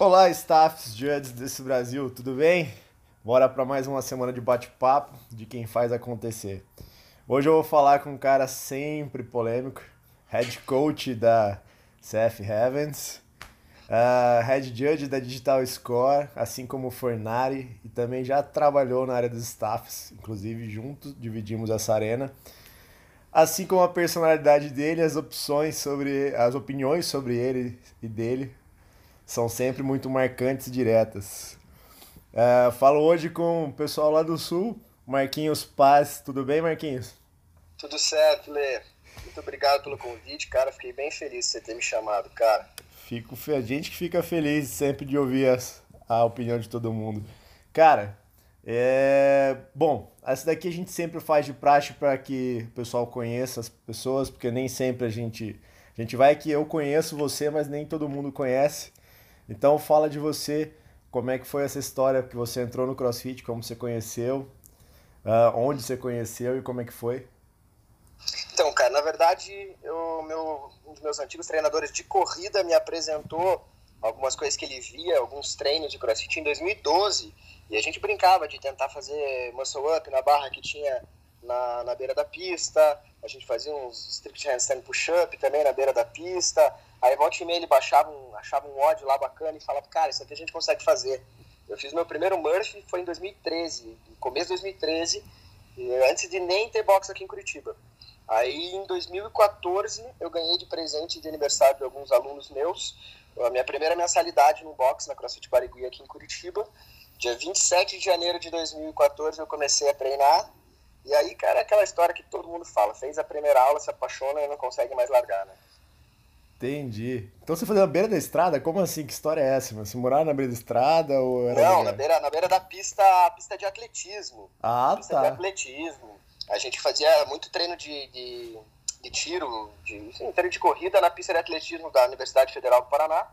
Olá, staffs, judges desse Brasil, tudo bem? Bora para mais uma semana de bate-papo de quem faz acontecer. Hoje eu vou falar com um cara sempre polêmico, head coach da CF Heavens, uh, head judge da Digital Score, assim como o Fornari, e também já trabalhou na área dos staffs, inclusive juntos dividimos essa arena. Assim como a personalidade dele, as opções sobre as opiniões sobre ele e dele são sempre muito marcantes e diretas. Uh, falo hoje com o pessoal lá do Sul, Marquinhos Paz. Tudo bem, Marquinhos? Tudo certo, Lê. Muito obrigado pelo convite, cara. Fiquei bem feliz de você ter me chamado, cara. Fico, a gente que fica feliz sempre de ouvir as, a opinião de todo mundo. Cara, é... bom, essa daqui a gente sempre faz de praxe para que o pessoal conheça as pessoas, porque nem sempre a gente. A gente vai que eu conheço você, mas nem todo mundo conhece. Então fala de você, como é que foi essa história que você entrou no CrossFit, como você conheceu, uh, onde você conheceu e como é que foi? Então, cara, na verdade, eu, meu, um dos meus antigos treinadores de corrida me apresentou algumas coisas que ele via, alguns treinos de CrossFit em 2012, e a gente brincava de tentar fazer muscle up na barra que tinha na, na beira da pista, a gente fazia uns strict handstand push-up também na beira da pista, Aí volta e meia ele baixava um, achava um ódio lá bacana e falava, cara, isso aqui a gente consegue fazer. Eu fiz meu primeiro Murphy, foi em 2013, começo de 2013, antes de nem ter boxe aqui em Curitiba. Aí em 2014 eu ganhei de presente de aniversário de alguns alunos meus a minha primeira mensalidade no boxe na CrossFit Barigui aqui em Curitiba. Dia 27 de janeiro de 2014 eu comecei a treinar. E aí, cara, é aquela história que todo mundo fala, fez a primeira aula, se apaixona e não consegue mais largar, né? Entendi. Então você fazia na beira da estrada? Como assim? Que história é essa? Você morava na beira da estrada ou era Não, na beira, na beira da pista, pista de atletismo. Ah, pista tá. de atletismo. A gente fazia muito treino de, de, de tiro, de, treino de corrida na pista de atletismo da Universidade Federal do Paraná.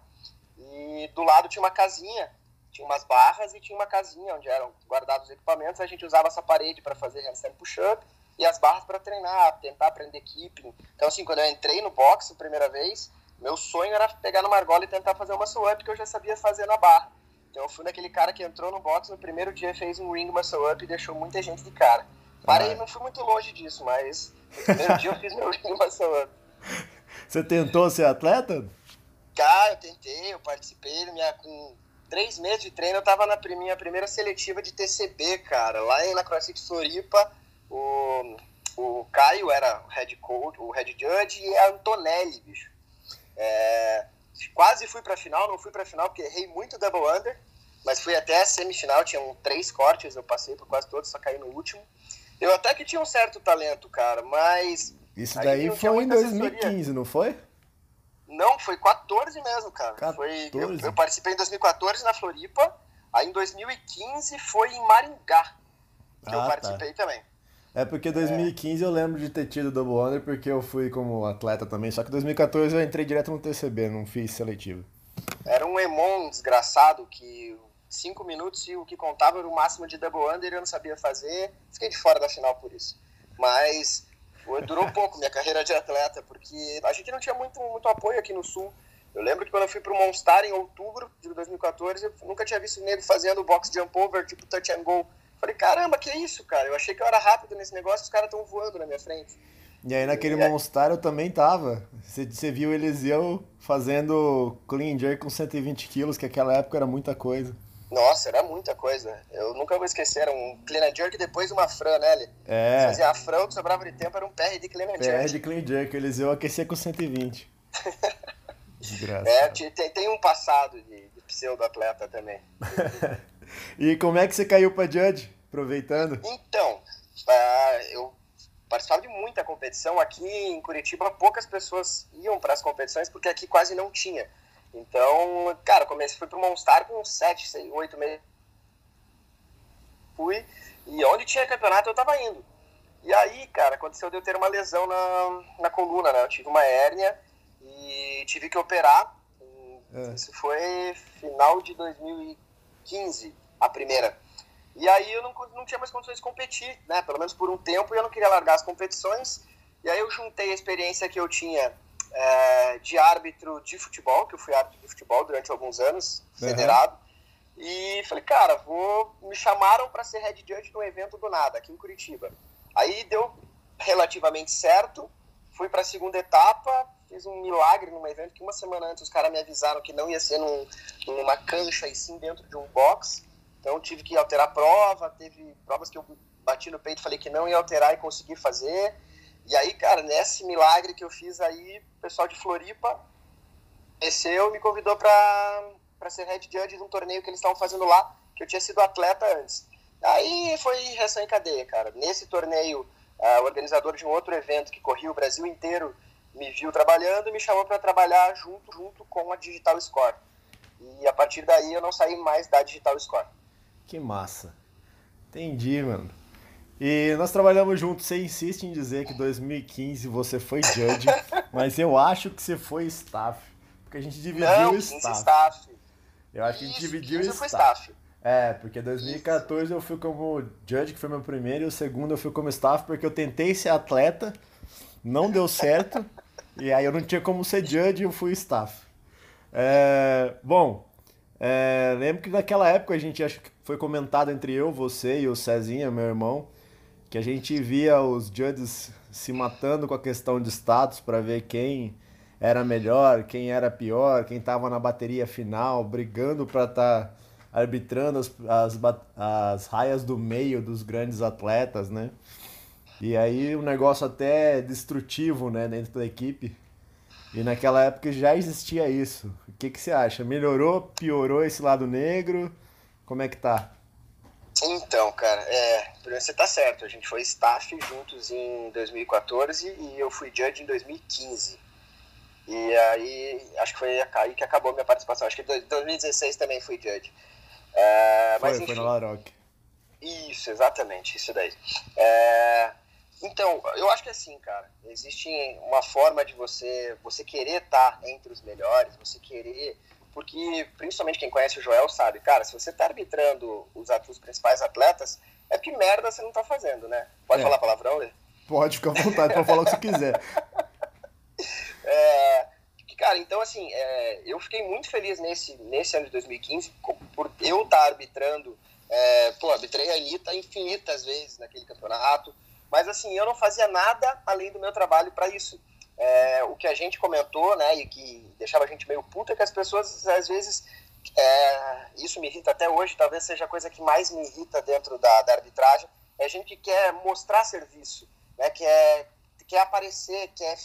E do lado tinha uma casinha, tinha umas barras e tinha uma casinha onde eram guardados os equipamentos. A gente usava essa parede para fazer handstand push-up e as barras para treinar, tentar aprender keeping. Então, assim, quando eu entrei no boxe a primeira vez, meu sonho era pegar no argola e tentar fazer uma muscle-up que eu já sabia fazer na barra. Então eu fui naquele cara que entrou no box no primeiro dia, fez um ring muscle-up e deixou muita gente de cara. Parei, ah. não fui muito longe disso, mas no primeiro dia eu fiz meu ring muscle-up. Você tentou ser atleta? Cara, eu tentei, eu participei, minha, com três meses de treino eu tava na minha primeira seletiva de TCB, cara, lá na CrossFit Floripa, o, o Caio era o head coach, o head judge e a Antonelli, bicho é, quase fui para a final, não fui para a final porque errei muito double under, mas fui até a semifinal, tinham três cortes, eu passei por quase todos, só caí no último. Eu até que tinha um certo talento, cara, mas. Isso daí foi em 2015, assessoria. não foi? Não, foi 14 mesmo, cara. 14? Foi, eu, eu, participei em 2014 na Floripa, aí em 2015 foi em Maringá, que ah, eu tá. participei tá. também. É porque 2015 é. eu lembro de ter tido Double Under porque eu fui como atleta também, só que 2014 eu entrei direto no TCB, não fiz seletivo. Era um Emon desgraçado que cinco minutos e o que contava era o máximo de Double Under eu não sabia fazer, fiquei de fora da final por isso. Mas durou pouco minha carreira de atleta, porque a gente não tinha muito, muito apoio aqui no Sul. Eu lembro que quando eu fui pro Monstar em outubro de 2014, eu nunca tinha visto nego fazendo box jump over, tipo touch and go Falei, caramba, que isso, cara? Eu achei que eu era rápido nesse negócio, os caras estão voando na minha frente. E aí naquele e Monstar eu também tava. Você, você viu o Eliseu fazendo clean jerk com 120 quilos, que naquela época era muita coisa. Nossa, era muita coisa. Eu nunca vou esquecer, era um clean jerk depois uma fran, né, Eli? É. Fazia a fran, o que sobrava de tempo era um PR de clean jerk. PR de clean jerk, o Eliseu aquecia com 120. Desgraça. É, tem, tem um passado de, de pseudo-atleta também. E como é que você caiu para Judge, aproveitando? Então, uh, eu participava de muita competição. Aqui em Curitiba, poucas pessoas iam para as competições porque aqui quase não tinha. Então, cara, comecei, fui para o Monstar com 7, 6, 8 meses. Fui, e onde tinha campeonato eu estava indo. E aí, cara, aconteceu de eu ter uma lesão na, na coluna, né? Eu tive uma hérnia e tive que operar. É. Isso foi final de 2015. 15, a primeira. E aí eu não, não tinha mais condições de competir, né? Pelo menos por um tempo, e eu não queria largar as competições. E aí eu juntei a experiência que eu tinha é, de árbitro de futebol, que eu fui árbitro de futebol durante alguns anos, federado. Uhum. E falei, cara, vou. Me chamaram para ser head judge no evento do nada, aqui em Curitiba. Aí deu relativamente certo, fui para a segunda etapa, fiz um milagre num evento que uma semana antes os caras me avisaram que não ia ser num, numa cancha e sim dentro de um box. Então tive que alterar a prova, teve provas que eu bati no peito, falei que não ia alterar e consegui fazer. E aí, cara, nesse milagre que eu fiz aí, o pessoal de Floripa desceu me convidou para para ser head judge de um torneio que eles estavam fazendo lá, que eu tinha sido atleta antes. Aí foi reação em cadeia, cara. Nesse torneio, o organizador de um outro evento que corria o Brasil inteiro me viu trabalhando e me chamou para trabalhar junto, junto com a Digital Score. E a partir daí eu não saí mais da Digital Score. Que massa. Entendi, mano. E nós trabalhamos juntos. Você insiste em dizer que 2015 você foi judge, mas eu acho que você foi staff. Porque a gente dividiu não, o staff. staff. Eu acho que a gente dividiu o staff. staff. É, porque 2014 eu fui como judge, que foi meu primeiro, e o segundo eu fui como staff, porque eu tentei ser atleta, não deu certo, e aí eu não tinha como ser judge e eu fui staff. É, bom, é, lembro que naquela época a gente acho que foi comentado entre eu, você e o Cezinha, meu irmão, que a gente via os judges se matando com a questão de status para ver quem era melhor, quem era pior, quem estava na bateria final, brigando para estar tá arbitrando as, as, as raias do meio dos grandes atletas, né? E aí um negócio até destrutivo, né, dentro da equipe. E naquela época já existia isso. O que, que você acha? Melhorou, piorou esse lado negro? Como é que tá? Então, cara, é, você tá certo. A gente foi staff juntos em 2014 e eu fui judge em 2015. E aí, acho que foi aí que acabou minha participação. Acho que em 2016 também fui judge. É, foi, mas, enfim, foi no Laroque. Isso, exatamente, isso daí. É, então, eu acho que é assim, cara, existe uma forma de você, você querer estar tá entre os melhores, você querer porque principalmente quem conhece o Joel sabe, cara, se você tá arbitrando os, os principais atletas, é que merda você não tá fazendo, né? Pode é. falar palavrão, Lê? Pode, ficar à vontade pra falar o que você quiser. É, cara, então assim, é, eu fiquei muito feliz nesse, nesse ano de 2015 por eu estar tá arbitrando. É, pô, arbitrei a Anitta infinitas vezes naquele campeonato, mas assim, eu não fazia nada além do meu trabalho para isso. É, o que a gente comentou, né, e que deixava a gente meio puta, é que as pessoas, às vezes, é, isso me irrita até hoje, talvez seja a coisa que mais me irrita dentro da, da arbitragem, é a gente que quer mostrar serviço, né, quer, quer aparecer, quer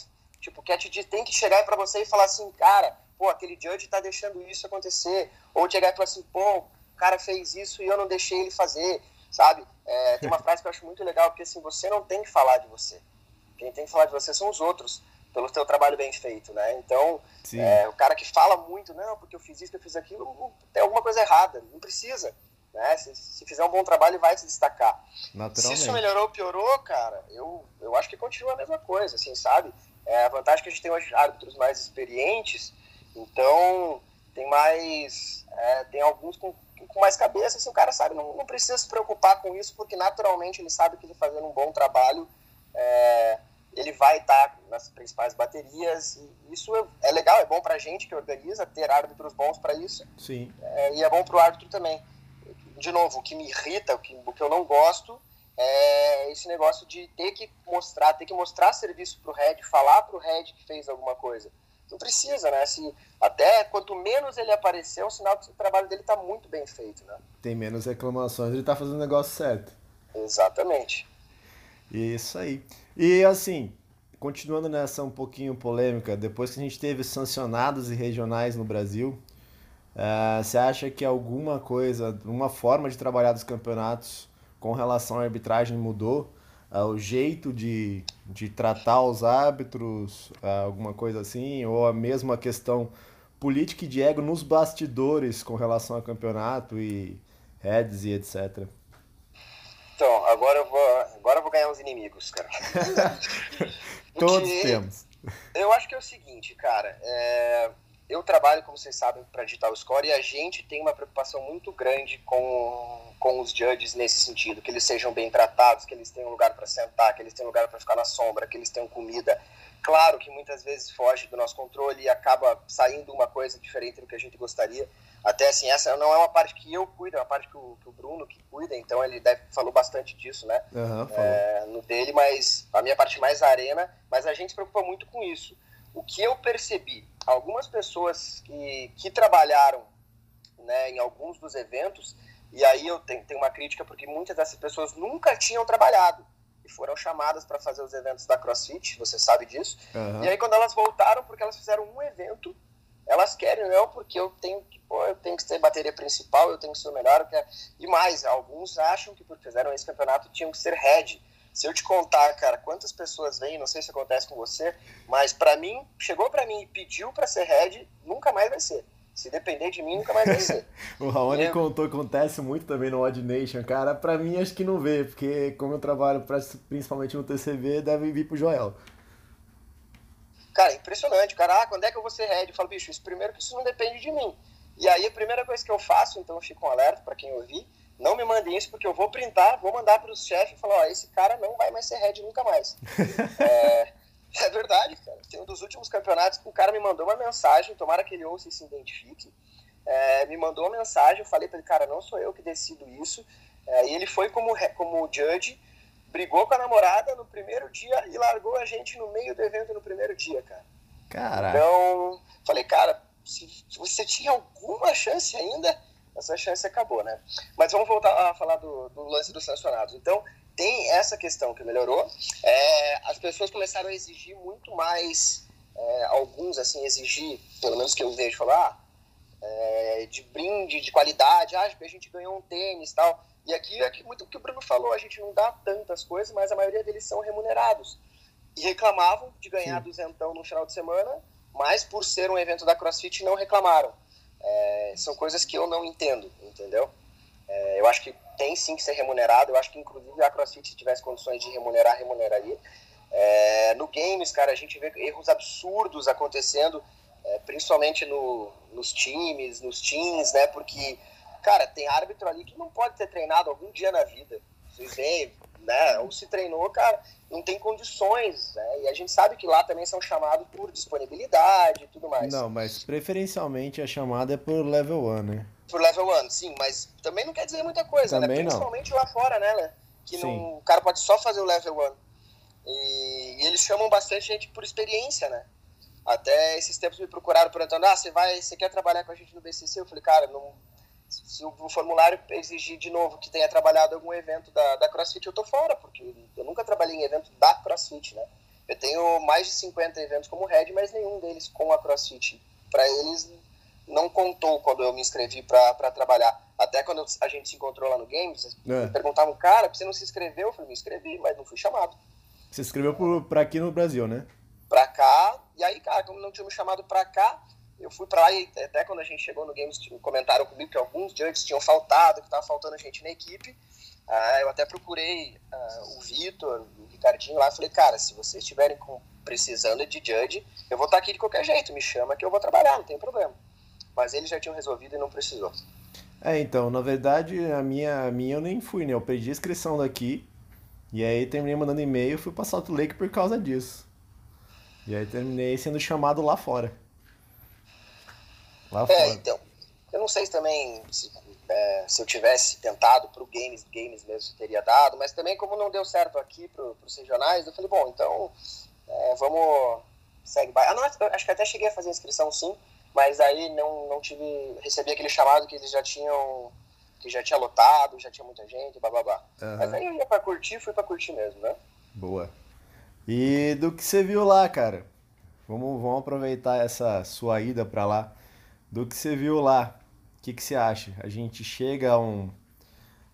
Tipo, quer te tem que chegar para você e falar assim, cara, pô, aquele judge tá deixando isso acontecer. Ou chegar e falar assim, pô, o cara fez isso e eu não deixei ele fazer, sabe? É, tem uma frase que eu acho muito legal, porque assim, você não tem que falar de você. Quem tem que falar de você são os outros, pelo seu trabalho bem feito, né? Então, é, o cara que fala muito, não, porque eu fiz isso, eu fiz aquilo, tem alguma coisa errada, não precisa. Né? Se, se fizer um bom trabalho, vai se destacar. Se isso melhorou ou piorou, cara, eu, eu acho que continua a mesma coisa, assim, sabe? É, a vantagem é que a gente tem hoje árbitros mais experientes, então tem mais. É, tem alguns com, com mais cabeça, assim, o cara sabe, não, não precisa se preocupar com isso, porque naturalmente ele sabe que ele fazendo um bom trabalho, é, ele vai estar nas principais baterias. E isso é, legal, é bom pra gente que organiza, ter árbitros bons para isso. Sim. É, e é bom pro árbitro também. De novo, o que me irrita, o que, o que eu não gosto é esse negócio de ter que mostrar, ter que mostrar serviço pro Red, falar pro Red que fez alguma coisa. Não precisa, né? Se, até quanto menos ele aparecer, é um sinal que o trabalho dele está muito bem feito, né? Tem menos reclamações, ele está fazendo o negócio certo. Exatamente. Isso aí. E assim, continuando nessa um pouquinho polêmica, depois que a gente teve sancionados e regionais no Brasil, uh, você acha que alguma coisa, uma forma de trabalhar dos campeonatos com relação à arbitragem mudou? Uh, o jeito de, de tratar os árbitros, uh, alguma coisa assim? Ou a mesma questão política e de ego nos bastidores com relação ao campeonato e heads e etc? Então, agora eu uns inimigos, cara. Todos temos. Eu acho que é o seguinte, cara. É, eu trabalho, como vocês sabem, para Digital Score e a gente tem uma preocupação muito grande com, com os judges nesse sentido, que eles sejam bem tratados, que eles tenham lugar para sentar, que eles tenham lugar para ficar na sombra, que eles tenham comida. Claro que muitas vezes foge do nosso controle e acaba saindo uma coisa diferente do que a gente gostaria. Até assim, essa não é uma parte que eu cuido, é uma parte que o, que o Bruno que cuida, então ele deve, falou bastante disso, né? Uhum, é, no dele, mas a minha parte mais arena, mas a gente se preocupa muito com isso. O que eu percebi, algumas pessoas que, que trabalharam né, em alguns dos eventos, e aí eu tenho, tenho uma crítica porque muitas dessas pessoas nunca tinham trabalhado e foram chamadas para fazer os eventos da CrossFit, você sabe disso. Uhum. E aí quando elas voltaram, porque elas fizeram um evento, elas querem não porque eu tenho que pô, eu tenho que ser bateria principal, eu tenho que ser o melhor, quero... e mais, alguns acham que porque fizeram esse campeonato tinham que ser head. Se eu te contar, cara, quantas pessoas vêm, não sei se acontece com você, mas para mim, chegou para mim e pediu para ser head, nunca mais vai ser. Se depender de mim, nunca mais vai ser. o Raoni eu... contou que acontece muito também no Odd Nation, cara. Pra mim, acho que não vê, porque como eu trabalho pra, principalmente no TCV, deve vir pro Joel. Cara, impressionante. Cara, ah, quando é que eu vou ser head? Eu falo, bicho, isso primeiro que isso não depende de mim. E aí, a primeira coisa que eu faço, então eu fico um alerta para quem ouvir, não me mandem isso, porque eu vou printar, vou mandar para os chefes e falar, ó, esse cara não vai mais ser head nunca mais. é, é, verdade, cara. Tem um dos últimos campeonatos que o cara me mandou uma mensagem, tomara que ele ouça e se identifique, é, me mandou uma mensagem, eu falei para ele, cara, não sou eu que decido isso, é, e ele foi como, como judge, brigou com a namorada no primeiro dia e largou a gente no meio do evento no primeiro dia, cara. Caraca. Então, falei, cara, se, você tinha alguma chance ainda, essa chance acabou, né? Mas vamos voltar a falar do, do lance dos sancionados. Então, tem essa questão que melhorou. É, as pessoas começaram a exigir muito mais, é, alguns, assim, exigir, pelo menos que eu vejo falar, é, de brinde, de qualidade, ah, a gente ganhou um tênis e tal. E aqui é muito o que o Bruno falou, a gente não dá tantas coisas, mas a maioria deles são remunerados. E reclamavam de ganhar Sim. duzentão no final de semana, mas por ser um evento da CrossFit não reclamaram. É, são coisas que eu não entendo, entendeu? É, eu acho que tem sim que ser remunerado. Eu acho que, inclusive, a CrossFit, se tivesse condições de remunerar, remuneraria. É, no games, cara, a gente vê erros absurdos acontecendo, é, principalmente no, nos times, nos teams, né? Porque, cara, tem árbitro ali que não pode ter treinado algum dia na vida. Vocês veem, né? Ou se treinou, cara, não tem condições, né? E a gente sabe que lá também são chamados por disponibilidade e tudo mais. Não, mas preferencialmente a chamada é por level 1, né? Por level 1, sim, mas também não quer dizer muita coisa, né? também né? Principalmente não. lá fora, né, Que não, o cara pode só fazer o level 1. E, e, eles chamam bastante gente por experiência, né? Até esses tempos me procuraram perguntando: ah, você vai, você quer trabalhar com a gente no BCC? Eu falei, cara, não, se o formulário exigir de novo que tenha trabalhado algum evento da, da CrossFit, eu tô fora, porque eu nunca trabalhei em evento da CrossFit, né? Eu tenho mais de 50 eventos como head, mas nenhum deles com a CrossFit. Para eles, não contou quando eu me inscrevi para trabalhar. Até quando a gente se encontrou lá no Games, é. perguntavam, cara, você não se inscreveu? Eu falei, me inscrevi, mas não fui chamado. Você se inscreveu para aqui no Brasil, né? Para cá, e aí, cara, como não tinha me chamado para cá, eu fui para lá e até quando a gente chegou no Games, comentaram comigo que alguns judges tinham faltado, que estava faltando gente na equipe. Ah, eu até procurei ah, o Vitor, o Ricardinho lá, falei, cara, se vocês estiverem precisando de judge, eu vou estar aqui de qualquer jeito, me chama que eu vou trabalhar, não tem problema. Mas eles já tinham resolvido e não precisou. É, então, na verdade, a minha, a minha eu nem fui, né? Eu perdi a inscrição daqui, e aí terminei mandando e-mail, fui para Salt Lake por causa disso. E aí terminei sendo chamado lá fora. Lá é, então. Eu não sei também se, é, se eu tivesse tentado para o Games, Games mesmo teria dado, mas também como não deu certo aqui para os regionais, eu falei, bom, então é, vamos. Segue. Ah, não, acho que até cheguei a fazer inscrição sim, mas aí não, não tive. Recebi aquele chamado que eles já tinham. que já tinha lotado, já tinha muita gente, bababá. Uhum. Mas aí eu ia para curtir, fui para curtir mesmo, né? Boa. E do que você viu lá, cara? Vamos, vamos aproveitar essa sua ida para lá do que você viu lá, o que, que você acha? A gente chega a um,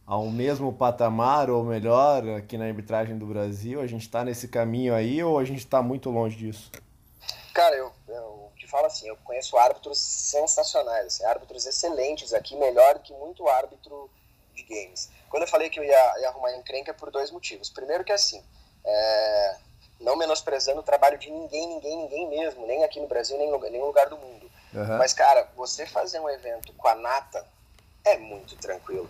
a um mesmo patamar ou melhor aqui na arbitragem do Brasil? A gente está nesse caminho aí ou a gente está muito longe disso? Cara, eu, eu te falo assim, eu conheço árbitros sensacionais, assim, árbitros excelentes aqui, melhor que muito árbitro de games. Quando eu falei que eu ia, ia arrumar encrenca é por dois motivos. Primeiro que assim, é, não menosprezando o trabalho de ninguém, ninguém, ninguém mesmo, nem aqui no Brasil, nem em nenhum lugar do mundo Uhum. Mas, cara, você fazer um evento com a nata é muito tranquilo.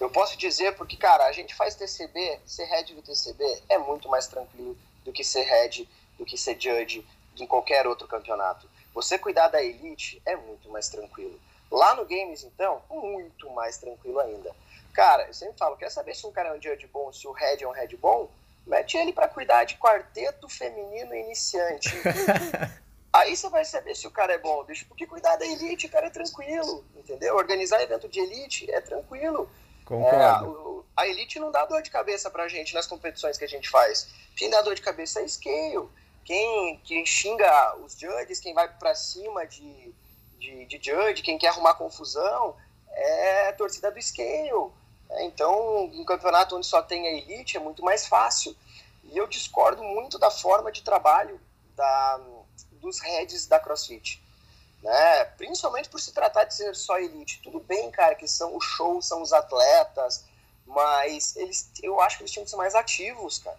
Eu posso dizer porque, cara, a gente faz TCB, ser head do TCB é muito mais tranquilo do que ser head, do que ser judge em qualquer outro campeonato. Você cuidar da elite é muito mais tranquilo. Lá no Games, então, muito mais tranquilo ainda. Cara, eu sempre falo, quer saber se um cara é um judge bom, se o head é um head bom? Mete ele para cuidar de quarteto feminino iniciante. Aí você vai saber se o cara é bom, bicho. Porque cuidar da elite, cara, é tranquilo, entendeu? Organizar evento de elite é tranquilo. Concordo. É, a elite não dá dor de cabeça pra gente nas competições que a gente faz. Quem dá dor de cabeça é scale. Quem, quem xinga os judges, quem vai para cima de, de, de, judge, quem quer arrumar confusão, é a torcida do scale. É, então, um campeonato onde só tem a elite é muito mais fácil. E eu discordo muito da forma de trabalho da, dos heads da CrossFit. Né? Principalmente por se tratar de ser só elite. Tudo bem, cara, que são o show, são os atletas, mas eles, eu acho que eles tinham que ser mais ativos, cara.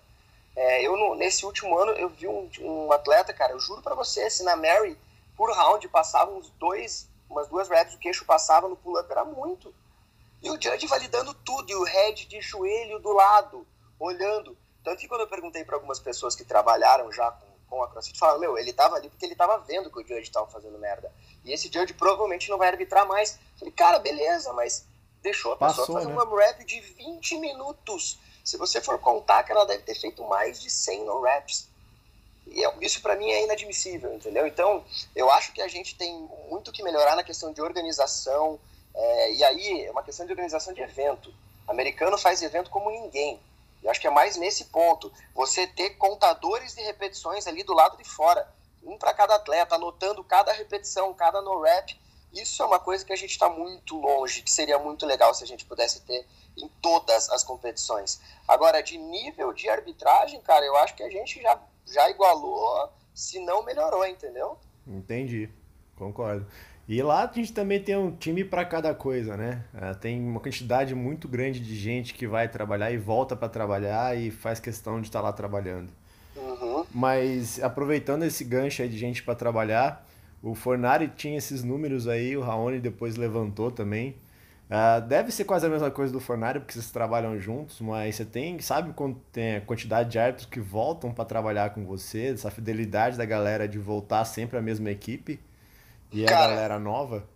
É, eu nesse último ano eu vi um, um atleta, cara, eu juro para você, se na Mary por round passava uns dois, umas duas reps, o queixo passava no pull-up era muito. E o judge validando tudo, e o head de joelho do lado, olhando. Tanto que quando eu perguntei para algumas pessoas que trabalharam já com com a CrossFit falaram, meu, ele tava ali porque ele tava vendo que o Judge tava fazendo merda. E esse Judge provavelmente não vai arbitrar mais. falei, cara, beleza, mas deixou a pessoa fazer né? uma rap de 20 minutos. Se você for contar que ela deve ter feito mais de 100 no raps. E é, isso para mim é inadmissível, entendeu? Então, eu acho que a gente tem muito que melhorar na questão de organização. É, e aí, é uma questão de organização de evento. O americano faz evento como ninguém. Eu acho que é mais nesse ponto. Você ter contadores de repetições ali do lado de fora, um para cada atleta, anotando cada repetição, cada no rep. Isso é uma coisa que a gente está muito longe, que seria muito legal se a gente pudesse ter em todas as competições. Agora, de nível de arbitragem, cara, eu acho que a gente já, já igualou, se não melhorou, entendeu? Entendi, concordo. E lá a gente também tem um time para cada coisa, né? É, tem uma quantidade muito grande de gente que vai trabalhar e volta para trabalhar e faz questão de estar tá lá trabalhando. Uhum. Mas aproveitando esse gancho aí de gente para trabalhar, o Fornari tinha esses números aí, o Raoni depois levantou também. Uh, deve ser quase a mesma coisa do Fornari, porque vocês trabalham juntos, mas você tem, sabe quando tem a quantidade de árbitros que voltam para trabalhar com você, essa fidelidade da galera de voltar sempre a mesma equipe? E Cara, a galera nova?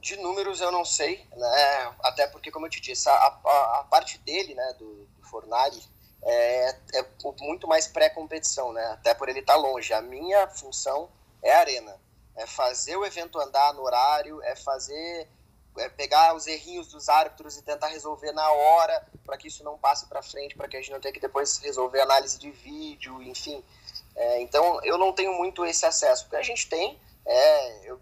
De números eu não sei, né? Até porque, como eu te disse, a, a, a parte dele, né, do, do Fornari, é, é muito mais pré-competição, né? Até por ele estar tá longe. A minha função é arena. É fazer o evento andar no horário, é fazer é pegar os errinhos dos árbitros e tentar resolver na hora, para que isso não passe para frente, para que a gente não tenha que depois resolver análise de vídeo, enfim. É, então, eu não tenho muito esse acesso. O que a gente tem é, eu,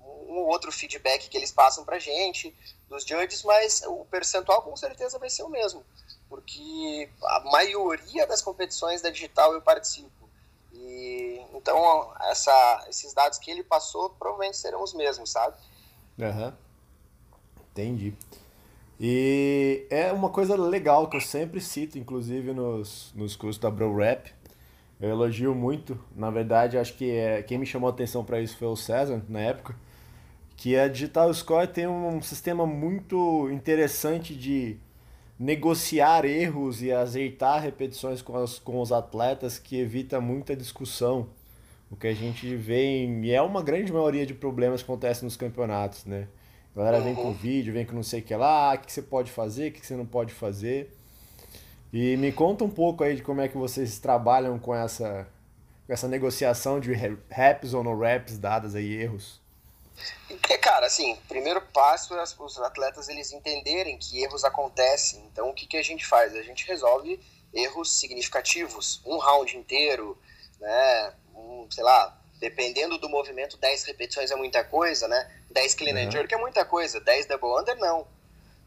um ou outro feedback que eles passam pra gente, dos judges, mas o percentual com certeza vai ser o mesmo, porque a maioria das competições da digital eu participo. E, então, essa, esses dados que ele passou provavelmente serão os mesmos, sabe? Uhum. Entendi. E é uma coisa legal que eu sempre cito, inclusive nos, nos cursos da Bro Rap, eu elogio muito. Na verdade, acho que é, quem me chamou a atenção para isso foi o César, na época. Que a Digital Score tem um sistema muito interessante de negociar erros e azeitar repetições com, as, com os atletas que evita muita discussão. O que a gente vê, em, e é uma grande maioria de problemas que acontecem nos campeonatos, né? A galera vem com uhum. vídeo, vem com não sei o que lá, o que você pode fazer, o que você não pode fazer. E me conta um pouco aí de como é que vocês trabalham com essa, com essa negociação de raps ou no raps, dadas aí erros. É, cara, assim, primeiro passo é os atletas eles entenderem que erros acontecem. Então, o que, que a gente faz? A gente resolve erros significativos, um round inteiro, né? Um, sei lá, dependendo do movimento, 10 repetições é muita coisa, né? 10 clean uhum. and jerk é muita coisa, 10 double under não.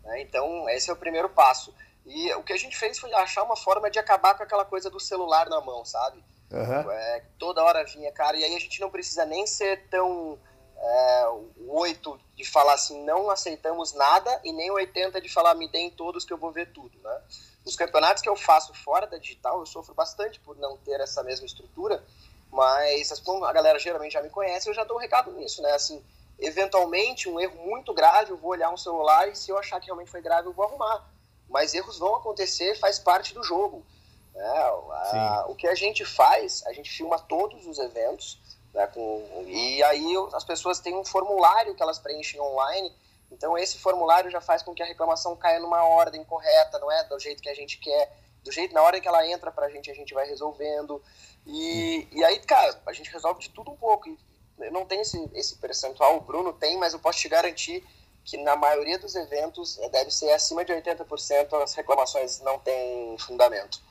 Né? Então, esse é o primeiro passo. E o que a gente fez foi achar uma forma de acabar com aquela coisa do celular na mão, sabe? Uhum. É, toda hora vinha, cara, e aí a gente não precisa nem ser tão é, o 8 de falar assim, não aceitamos nada, e nem o 80 de falar, me deem todos que eu vou ver tudo, né? Os campeonatos que eu faço fora da digital, eu sofro bastante por não ter essa mesma estrutura, mas como a galera geralmente já me conhece, eu já dou um recado nisso, né? Assim, eventualmente, um erro muito grave, eu vou olhar um celular e se eu achar que realmente foi grave, eu vou arrumar. Mas erros vão acontecer, faz parte do jogo. É, a, o que a gente faz, a gente filma todos os eventos, né, com, e aí as pessoas têm um formulário que elas preenchem online, então esse formulário já faz com que a reclamação caia numa ordem correta, não é do jeito que a gente quer, do jeito na hora que ela entra para a gente, a gente vai resolvendo. E, e aí, cara, a gente resolve de tudo um pouco. Eu não tenho esse, esse percentual, o Bruno tem, mas eu posso te garantir que na maioria dos eventos eh, deve ser acima de 80% as reclamações não têm fundamento.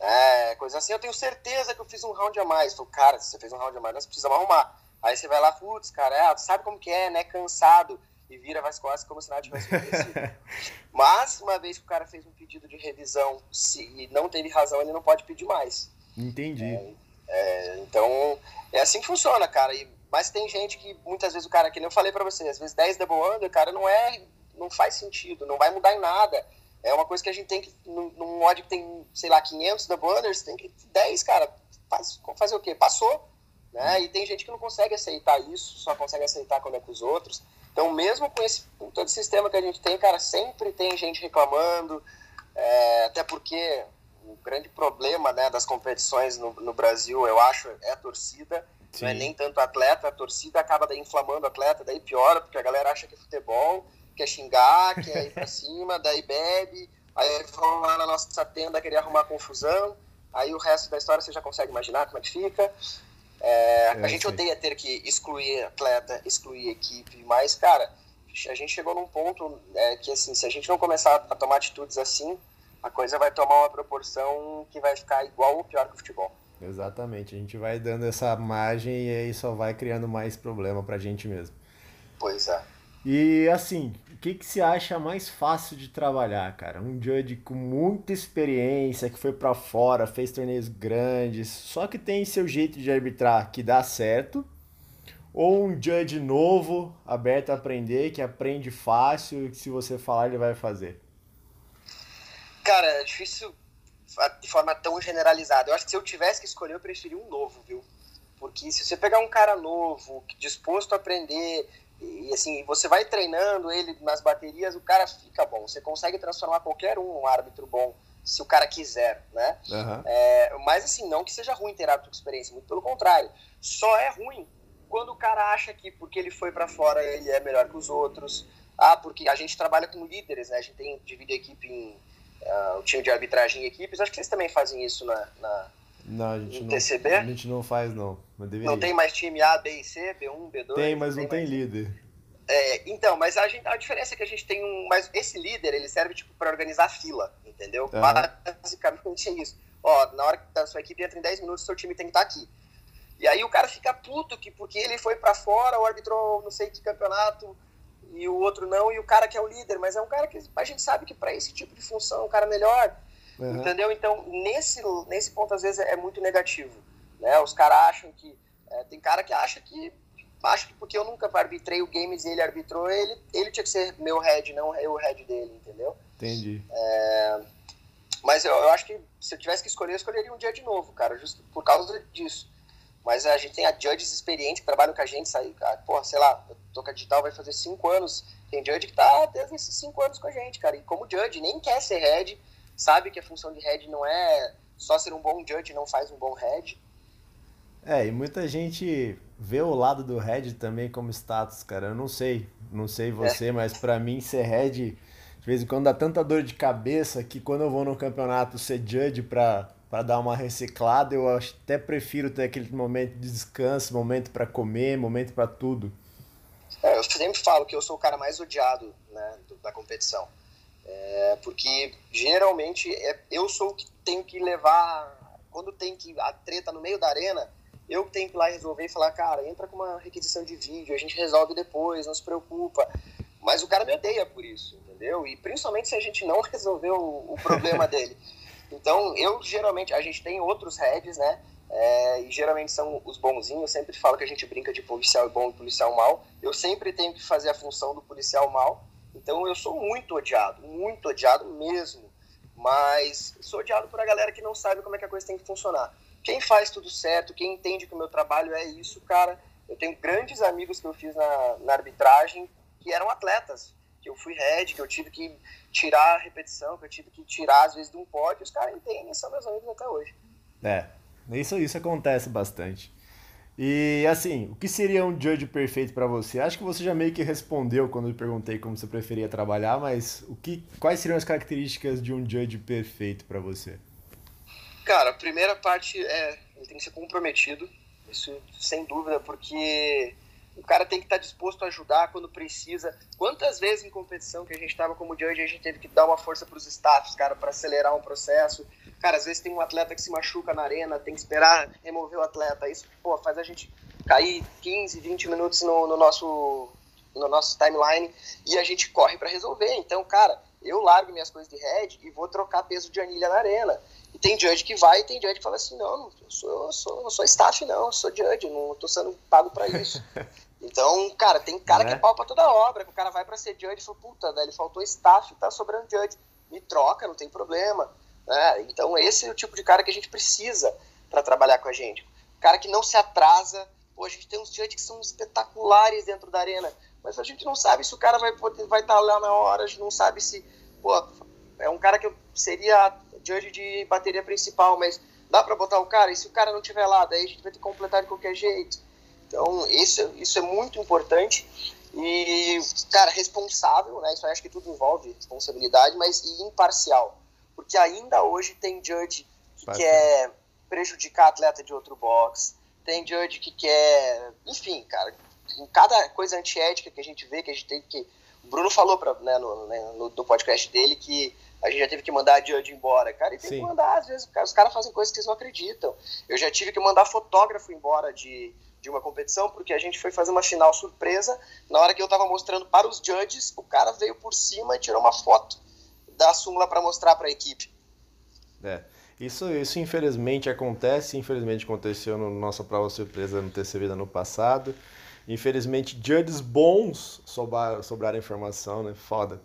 É, coisa assim, eu tenho certeza que eu fiz um round a mais. Falei, cara, se você fez um round a mais, nós precisamos arrumar. Aí você vai lá, putz, cara, é, sabe como que é, né? Cansado. E vira as costas como se nada tivesse acontecido. Mas, uma vez que o cara fez um pedido de revisão se, e não teve razão, ele não pode pedir mais. Entendi. É, é, então, é assim que funciona, cara. E, mas tem gente que, muitas vezes, o cara, que nem eu falei pra você, às vezes 10 double under, cara, não é, não faz sentido, não vai mudar em nada. É uma coisa que a gente tem que, num, mod que tem, sei lá, 500 double unders, tem que, 10, cara, faz, fazer o quê? Passou. Né? E tem gente que não consegue aceitar isso, só consegue aceitar quando é com os outros. Então, mesmo com esse com todo sistema que a gente tem, cara, sempre tem gente reclamando, é, até porque o grande problema né, das competições no, no Brasil, eu acho, é a torcida. Sim. Não é nem tanto atleta, a torcida acaba inflamando o atleta, daí piora, porque a galera acha que é futebol, quer xingar, quer ir pra cima, daí bebe, aí vão lá na nossa tenda querer arrumar confusão, aí o resto da história você já consegue imaginar como é que fica. É, a gente odeia ter que excluir atleta, excluir equipe, mas, cara, a gente chegou num ponto é, que, assim, se a gente não começar a tomar atitudes assim, a coisa vai tomar uma proporção que vai ficar igual ou pior que o futebol. Exatamente, a gente vai dando essa margem e aí só vai criando mais problema pra gente mesmo. Pois é. E assim, o que, que se acha mais fácil de trabalhar, cara? Um judge com muita experiência, que foi para fora, fez torneios grandes, só que tem seu jeito de arbitrar que dá certo, ou um judge novo, aberto a aprender, que aprende fácil e que se você falar ele vai fazer? Cara, é difícil de forma tão generalizada. Eu acho que se eu tivesse que escolher, eu preferia um novo, viu? Porque se você pegar um cara novo, disposto a aprender, e assim, você vai treinando ele nas baterias, o cara fica bom. Você consegue transformar qualquer um um árbitro bom, se o cara quiser, né? Uhum. É, mas assim, não que seja ruim ter árbitro com experiência, muito pelo contrário. Só é ruim quando o cara acha que porque ele foi para fora ele é melhor que os outros. Ah, porque a gente trabalha com líderes, né? A gente tem divide a equipe em uh, o time de arbitragem em equipes. Acho que vocês também fazem isso na, na não, a gente não, TCB? A gente não faz, não. Não tem mais time A, B e C, B1, B2? Tem, mas não tem, líder. É, então, mas a, gente, a diferença é que a gente tem um. Mas esse líder, ele serve tipo para organizar a fila, entendeu? Uhum. Basicamente é isso. Ó, na hora que a sua equipe entra em 10 minutos, seu time tem que estar tá aqui. E aí o cara fica puto que porque ele foi para fora, o arbitrou não sei que campeonato e o outro não, e o cara que é o líder, mas é um cara que a gente sabe que para esse tipo de função é um cara melhor. Uhum. Entendeu? Então, nesse, nesse ponto, às vezes, é muito negativo. Né? Os caras acham que. É, tem cara que acha que. Acho que porque eu nunca arbitrei o games e ele arbitrou, ele, ele tinha que ser meu head, não eu o head dele, entendeu? Entendi. É, mas eu, eu, acho que se eu tivesse que escolher, eu escolheria um dia de novo, cara, justo por causa disso. Mas a gente tem a judges experientes que trabalham com a gente, sai, porra, sei lá, eu tô com a digital, vai fazer cinco anos. Tem judge que tá desde esses cinco anos com a gente, cara. E como judge, nem quer ser head, sabe que a função de head não é só ser um bom judge não faz um bom head. É, e muita gente vê o lado do head também como status, cara. Eu não sei, não sei você, é. mas para mim ser head de vez em quando dá tanta dor de cabeça que quando eu vou no campeonato ser judge pra, pra dar uma reciclada, eu até prefiro ter aquele momento de descanso, momento para comer, momento para tudo. É, eu sempre falo que eu sou o cara mais odiado né, da competição. É, porque geralmente é, eu sou o que tenho que levar. Quando tem que a treta no meio da arena, eu tenho que ir lá resolver e falar, cara, entra com uma requisição de vídeo, a gente resolve depois, não se preocupa. Mas o cara me odeia por isso, entendeu? E principalmente se a gente não resolveu o, o problema dele. Então, eu geralmente, a gente tem outros heads, né? É, e geralmente são os bonzinhos. Eu sempre falo que a gente brinca de policial bom e policial mal. Eu sempre tenho que fazer a função do policial mal então eu sou muito odiado, muito odiado mesmo. Mas sou odiado por a galera que não sabe como é que a coisa tem que funcionar. Quem faz tudo certo, quem entende que o meu trabalho é isso, cara, eu tenho grandes amigos que eu fiz na, na arbitragem que eram atletas, que eu fui head, que eu tive que tirar a repetição, que eu tive que tirar às vezes de um pódio, os caras entendem, são meus amigos até hoje. É, isso, isso acontece bastante. E assim, o que seria um judge perfeito para você? Acho que você já meio que respondeu quando eu perguntei como você preferia trabalhar, mas o que, quais seriam as características de um judge perfeito para você? Cara, a primeira parte é ele tem que ser comprometido, isso sem dúvida, porque o cara tem que estar disposto a ajudar quando precisa. Quantas vezes em competição que a gente estava como judge, a gente teve que dar uma força para os staffs, cara, para acelerar um processo. Cara, às vezes tem um atleta que se machuca na arena, tem que esperar remover o atleta. Isso, pô, faz a gente cair 15, 20 minutos no, no nosso no nosso timeline e a gente corre para resolver. Então, cara, eu largo minhas coisas de head e vou trocar peso de anilha na arena. E tem judge que vai e tem judge que fala assim, não, eu sou, eu sou, não sou staff não, eu sou judge, não tô sendo pago para isso. Então, cara, tem cara é. que é pau pra toda obra, que o cara vai para ser judge e fala, puta, velho, faltou staff, tá sobrando judge. Me troca, não tem problema. Né? Então, esse é o tipo de cara que a gente precisa para trabalhar com a gente. Cara que não se atrasa. Pô, a gente tem uns judges que são espetaculares dentro da arena, mas a gente não sabe se o cara vai poder, vai estar tá lá na hora, a gente não sabe se. Pô, é um cara que seria judge de bateria principal, mas dá para botar o cara? E se o cara não tiver lá, daí a gente vai ter que completar de qualquer jeito. Então, isso, isso é muito importante. E, cara, responsável, né? Isso acho que tudo envolve responsabilidade, mas e imparcial. Porque ainda hoje tem judge que quer prejudicar atleta de outro box, tem judge que quer. Enfim, cara, em cada coisa antiética que a gente vê, que a gente tem que. O Bruno falou pra, né, no, né, no, no podcast dele que a gente já teve que mandar a Judge embora. Cara, e tem Sim. que mandar, às vezes, os caras fazem coisas que eles não acreditam. Eu já tive que mandar fotógrafo embora de, de uma competição, porque a gente foi fazer uma final surpresa. Na hora que eu tava mostrando para os judges, o cara veio por cima e tirou uma foto da súmula para mostrar para a equipe. É. Isso, isso infelizmente acontece, infelizmente aconteceu na no nossa prova surpresa no TCV ano passado. Infelizmente, judges bons sobraram, sobraram informação, né? Foda.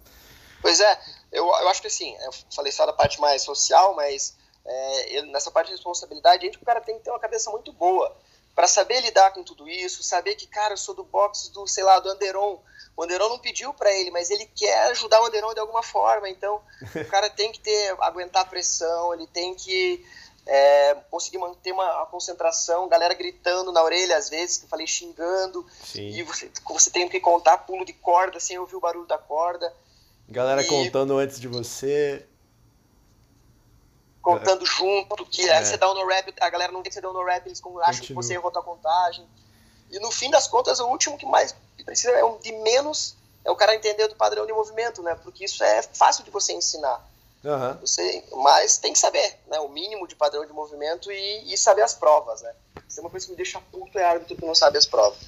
Pois é, eu, eu acho que assim, eu falei só da parte mais social, mas é, nessa parte de responsabilidade, a gente, o cara tem que ter uma cabeça muito boa para saber lidar com tudo isso, saber que, cara, eu sou do box do, sei lá, do Anderon. O Anderon não pediu para ele, mas ele quer ajudar o Anderon de alguma forma. Então, o cara tem que ter, aguentar a pressão, ele tem que é, conseguir manter uma, uma, concentração, galera gritando na orelha às vezes, que eu falei xingando, Sim. e você, você tem que contar pulo de corda sem ouvir o barulho da corda. Galera e... contando antes de você contando junto, que é. aí você dá um no rap, a galera não tem que você dar um no rap, eles acham que você errou a contagem. E no fim das contas, o último que mais precisa é um de menos é o cara entender do padrão de movimento, né? Porque isso é fácil de você ensinar. Uhum. Você, mas tem que saber, né? O mínimo de padrão de movimento e, e saber as provas, né? Isso é uma coisa que me deixa puto é árbitro que não sabe as provas.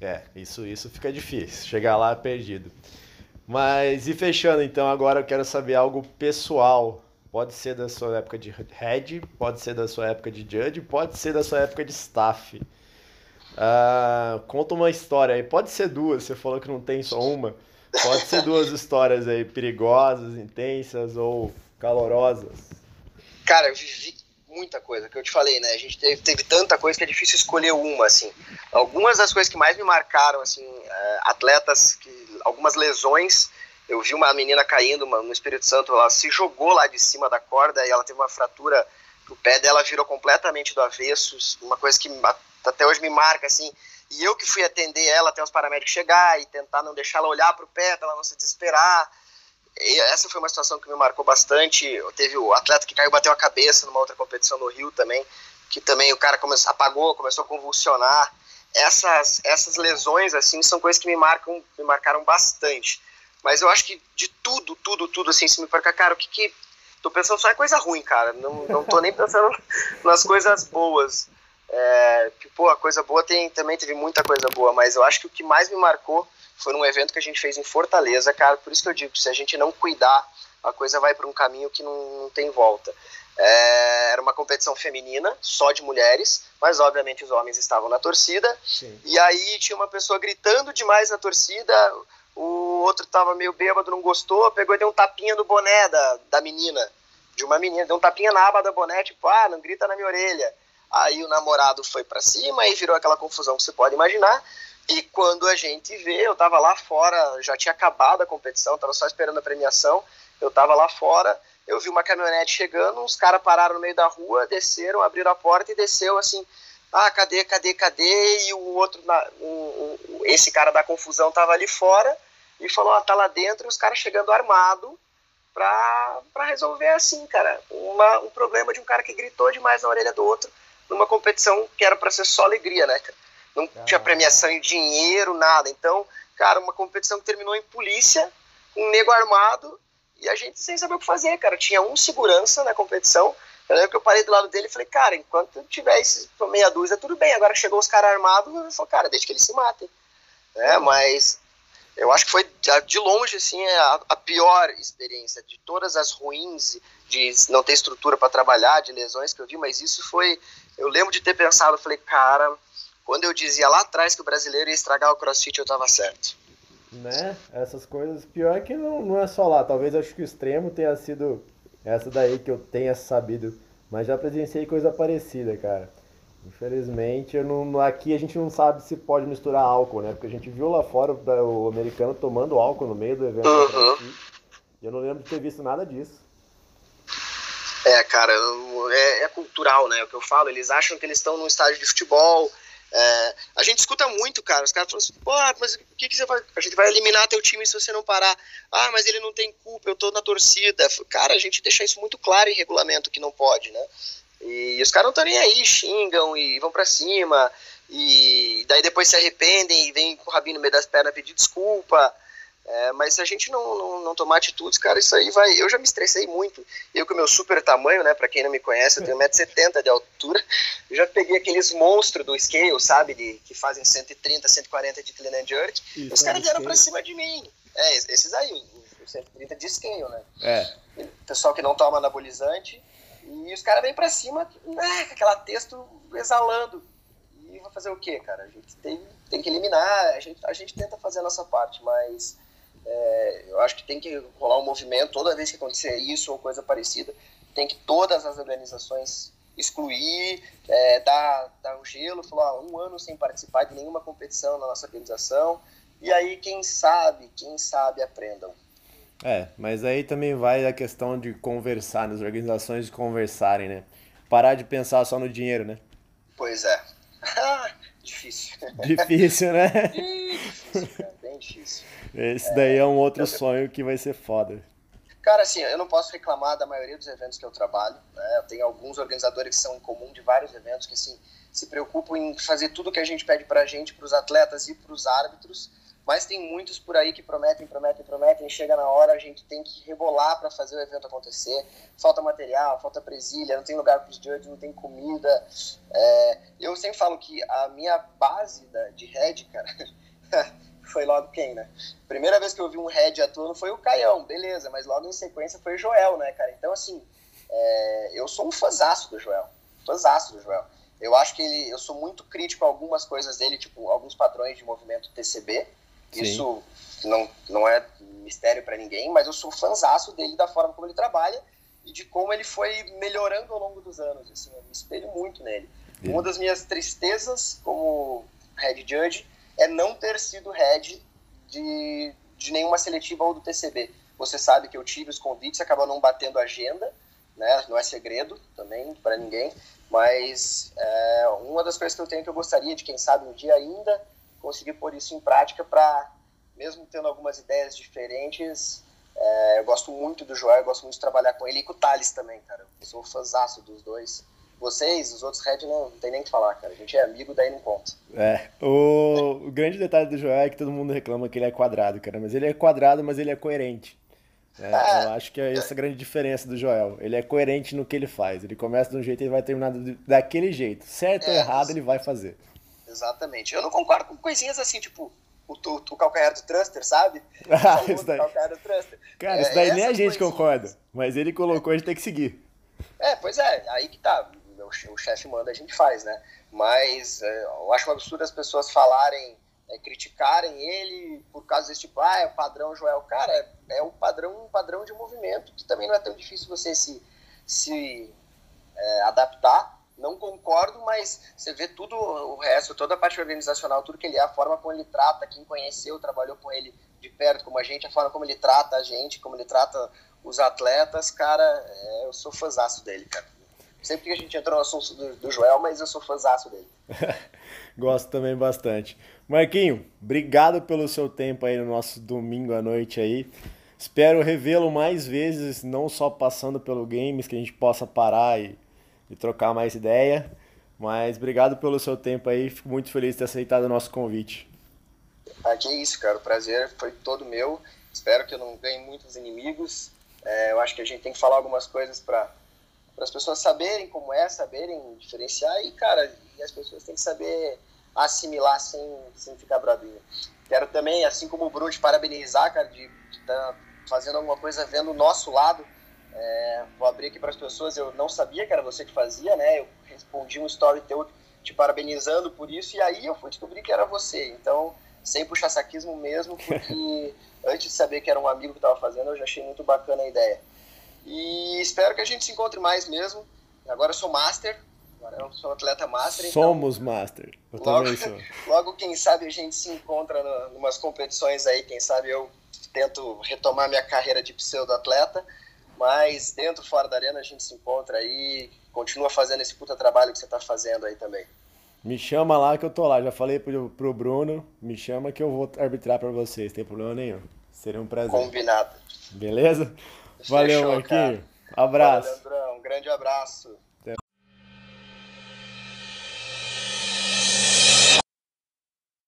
É, isso, isso fica difícil. Chegar lá perdido. Mas e fechando então, agora eu quero saber algo pessoal Pode ser da sua época de head, pode ser da sua época de judge, pode ser da sua época de staff. Uh, conta uma história aí, pode ser duas, você falou que não tem só uma. Pode ser duas histórias aí, perigosas, intensas ou calorosas. Cara, eu vivi muita coisa, que eu te falei, né? A gente teve, teve tanta coisa que é difícil escolher uma, assim. Algumas das coisas que mais me marcaram, assim, uh, atletas, que, algumas lesões eu vi uma menina caindo no Espírito Santo, ela se jogou lá de cima da corda e ela teve uma fratura, o pé dela virou completamente do avesso, uma coisa que até hoje me marca, assim, e eu que fui atender ela até os paramédicos chegar e tentar não deixar ela olhar para o pé, para ela não se desesperar. E essa foi uma situação que me marcou bastante. Teve o atleta que caiu bateu a cabeça numa outra competição no Rio também, que também o cara começou, apagou, começou a convulsionar. Essas, essas lesões assim são coisas que me marcam, me marcaram bastante. Mas eu acho que de tudo, tudo, tudo, assim, se me perca, cara, o que que. Tô pensando só em coisa ruim, cara. Não, não tô nem pensando nas coisas boas. É, que, pô, a coisa boa tem, também teve muita coisa boa, mas eu acho que o que mais me marcou foi num evento que a gente fez em Fortaleza, cara. Por isso que eu digo, se a gente não cuidar, a coisa vai para um caminho que não, não tem volta. É, era uma competição feminina, só de mulheres, mas obviamente os homens estavam na torcida. Sim. E aí tinha uma pessoa gritando demais na torcida o outro tava meio bêbado, não gostou, pegou e deu um tapinha no boné da, da menina, de uma menina, deu um tapinha na aba da boné, tipo, ah, não grita na minha orelha. Aí o namorado foi para cima e virou aquela confusão que você pode imaginar. E quando a gente vê, eu tava lá fora, já tinha acabado a competição, tava só esperando a premiação. Eu tava lá fora, eu vi uma caminhonete chegando, uns caras pararam no meio da rua, desceram, abriram a porta e desceu assim, ah, cadê, cadê, cadê? E o outro, um, um, esse cara da confusão tava ali fora e falou, ah, tá lá dentro, e os caras chegando armado pra, pra resolver assim, cara, uma, um problema de um cara que gritou demais na orelha do outro numa competição que era para ser só alegria, né, cara? Não ah. tinha premiação em dinheiro, nada. Então, cara, uma competição que terminou em polícia, um nego armado, e a gente sem saber o que fazer, cara. Tinha um segurança na competição. Eu lembro que eu parei do lado dele e falei, cara, enquanto tiver esses meia dúzia, tudo bem. Agora chegou os caras armados, eu falei, cara, deixa que eles se matem. É, mas eu acho que foi de longe assim a, a, pior experiência de todas as ruins de não ter estrutura para trabalhar, de lesões que eu vi, mas isso foi eu lembro de ter pensado, falei, cara, quando eu dizia lá atrás que o brasileiro ia estragar o CrossFit, eu tava certo. Né? Essas coisas, pior é que não, não é só lá, talvez acho que o extremo tenha sido essa daí que eu tenha sabido, mas já presenciei coisa parecida, cara. Infelizmente, eu não, aqui a gente não sabe se pode misturar álcool, né? Porque a gente viu lá fora o americano tomando álcool no meio do evento. Uhum. E eu não lembro de ter visto nada disso. É, cara, é, é, cultural, né? O que eu falo, eles acham que eles estão num estádio de futebol. É, a gente escuta muito, cara. Os caras falam assim, pô, mas o que, que você vai. A gente vai eliminar teu time se você não parar. Ah, mas ele não tem culpa, eu tô na torcida. Cara, a gente deixa isso muito claro em regulamento que não pode, né? E os caras não estão nem aí, xingam e vão para cima, e daí depois se arrependem e vem com o rabinho no meio das pernas pedir desculpa. É, mas se a gente não, não, não, tomar atitudes, cara, isso aí vai. Eu já me estressei muito. Eu, com o meu super tamanho, né? Pra quem não me conhece, eu tenho 1,70m de altura. Eu já peguei aqueles monstros do scale, sabe? De, que fazem 130, 140 de clean and jerk. Isso, e os caras vieram pra cima de mim. É, esses aí, os 130 de scale, né? É. Pessoal que não toma anabolizante e os caras vêm pra cima, né, com aquela texto exalando. E vai fazer o quê, cara? A gente tem, tem que eliminar, a gente, a gente tenta fazer a nossa parte, mas é, eu acho que tem que rolar um movimento toda vez que acontecer isso ou coisa parecida, tem que todas as organizações excluir, é, dar, dar um gelo, falar um ano sem participar de nenhuma competição na nossa organização, e aí quem sabe, quem sabe aprendam. É, mas aí também vai a questão de conversar, nas organizações de conversarem, né? Parar de pensar só no dinheiro, né? Pois é. difícil. Difícil, né? difícil, cara, bem difícil. Esse daí é um outro sonho que vai ser foda. Cara, assim, eu não posso reclamar da maioria dos eventos que eu trabalho. Né? Eu tenho alguns organizadores que são em comum de vários eventos que, assim, se preocupam em fazer tudo que a gente pede pra gente, pros atletas e pros árbitros mas tem muitos por aí que prometem, prometem, prometem, chega na hora, a gente tem que rebolar para fazer o evento acontecer. Falta material, falta presilha, não tem lugar para os judges, não tem comida. É, eu sempre falo que a minha base da, de head, cara, foi logo quem, né? Primeira vez que eu vi um head atuando foi o Caião, beleza, mas logo em sequência foi o Joel, né, cara? Então, assim, é, eu sou um fãzaço do Joel, fãzaço do Joel. Eu acho que ele, eu sou muito crítico a algumas coisas dele, tipo, alguns padrões de movimento TCB, Sim. Isso não, não é mistério para ninguém, mas eu sou fãzaço dele, da forma como ele trabalha e de como ele foi melhorando ao longo dos anos. Assim, eu me espelho muito nele. Sim. Uma das minhas tristezas como head judge é não ter sido head de, de nenhuma seletiva ou do TCB. Você sabe que eu tive os convites, acabou não batendo agenda, né? não é segredo também para ninguém, mas é, uma das coisas que eu tenho que eu gostaria de, quem sabe, um dia ainda conseguir pôr isso em prática para, mesmo tendo algumas ideias diferentes, é, eu gosto muito do Joel, eu gosto muito de trabalhar com ele e com o Thales também, cara. Eu sou fãzaço dos dois. Vocês, os outros Red, não, não tem nem o que falar, cara. A gente é amigo, daí não conta. É, o, o grande detalhe do Joel é que todo mundo reclama que ele é quadrado, cara. Mas ele é quadrado, mas ele é coerente. É, é. Eu acho que é essa a grande diferença do Joel. Ele é coerente no que ele faz. Ele começa de um jeito e vai terminar daquele jeito. Certo ou é, errado, ele vai fazer. Exatamente. Eu não concordo com coisinhas assim, tipo, o, o, o calcanhar do thruster, sabe? Ah, isso daí. calcanhar do thruster. Cara, é, isso daí nem a gente concorda, mas ele colocou, a gente tem que seguir. É, pois é, aí que tá. O, chefe manda, a gente faz, né? Mas é, eu acho um absurdo as pessoas falarem, é, criticarem ele por causa desse tipo, ah, é o padrão Joel. Cara, é, é um padrão, um padrão de movimento que também não é tão difícil você se, se é, adaptar não concordo, mas você vê tudo o resto, toda a parte organizacional, tudo que ele é, a forma como ele trata quem conheceu, trabalhou com ele de perto, como a gente, a forma como ele trata a gente, como ele trata os atletas, cara, é, eu sou fãzaço dele, cara. Sempre que a gente entrou no assunto do, do Joel, mas eu sou fãzaço dele. Gosto também bastante. Marquinho, obrigado pelo seu tempo aí no nosso domingo à noite aí. Espero revê-lo mais vezes, não só passando pelo games, que a gente possa parar e, e trocar mais ideia. Mas obrigado pelo seu tempo aí, fico muito feliz de ter aceitado o nosso convite. Ah, que isso, cara, o prazer foi todo meu. Espero que eu não ganhe muitos inimigos. É, eu acho que a gente tem que falar algumas coisas para as pessoas saberem como é, saberem diferenciar e, cara, e as pessoas têm que saber assimilar sem, sem ficar bravinho. Quero também, assim como o Bruno, te parabenizar, cara, de estar tá fazendo alguma coisa vendo o nosso lado. É, vou abrir aqui para as pessoas, eu não sabia que era você que fazia, né? Eu respondi um story teu te parabenizando por isso, e aí eu fui descobrir que era você. Então, sem puxar saquismo mesmo, porque antes de saber que era um amigo que estava fazendo, eu já achei muito bacana a ideia. E espero que a gente se encontre mais mesmo. Agora eu sou master, agora eu sou atleta master. Então Somos então, master. Eu logo, também sou. logo, quem sabe, a gente se encontra em umas competições aí, quem sabe eu tento retomar minha carreira de pseudo-atleta. Mas dentro, fora da arena, a gente se encontra aí, continua fazendo esse puta trabalho que você está fazendo aí também. Me chama lá que eu tô lá. Já falei pro, pro Bruno, me chama que eu vou arbitrar para vocês, tem problema nenhum. Seria um prazer. Combinado. Beleza? Valeu, Marquinhos. Abraço. Valeu. Um grande abraço.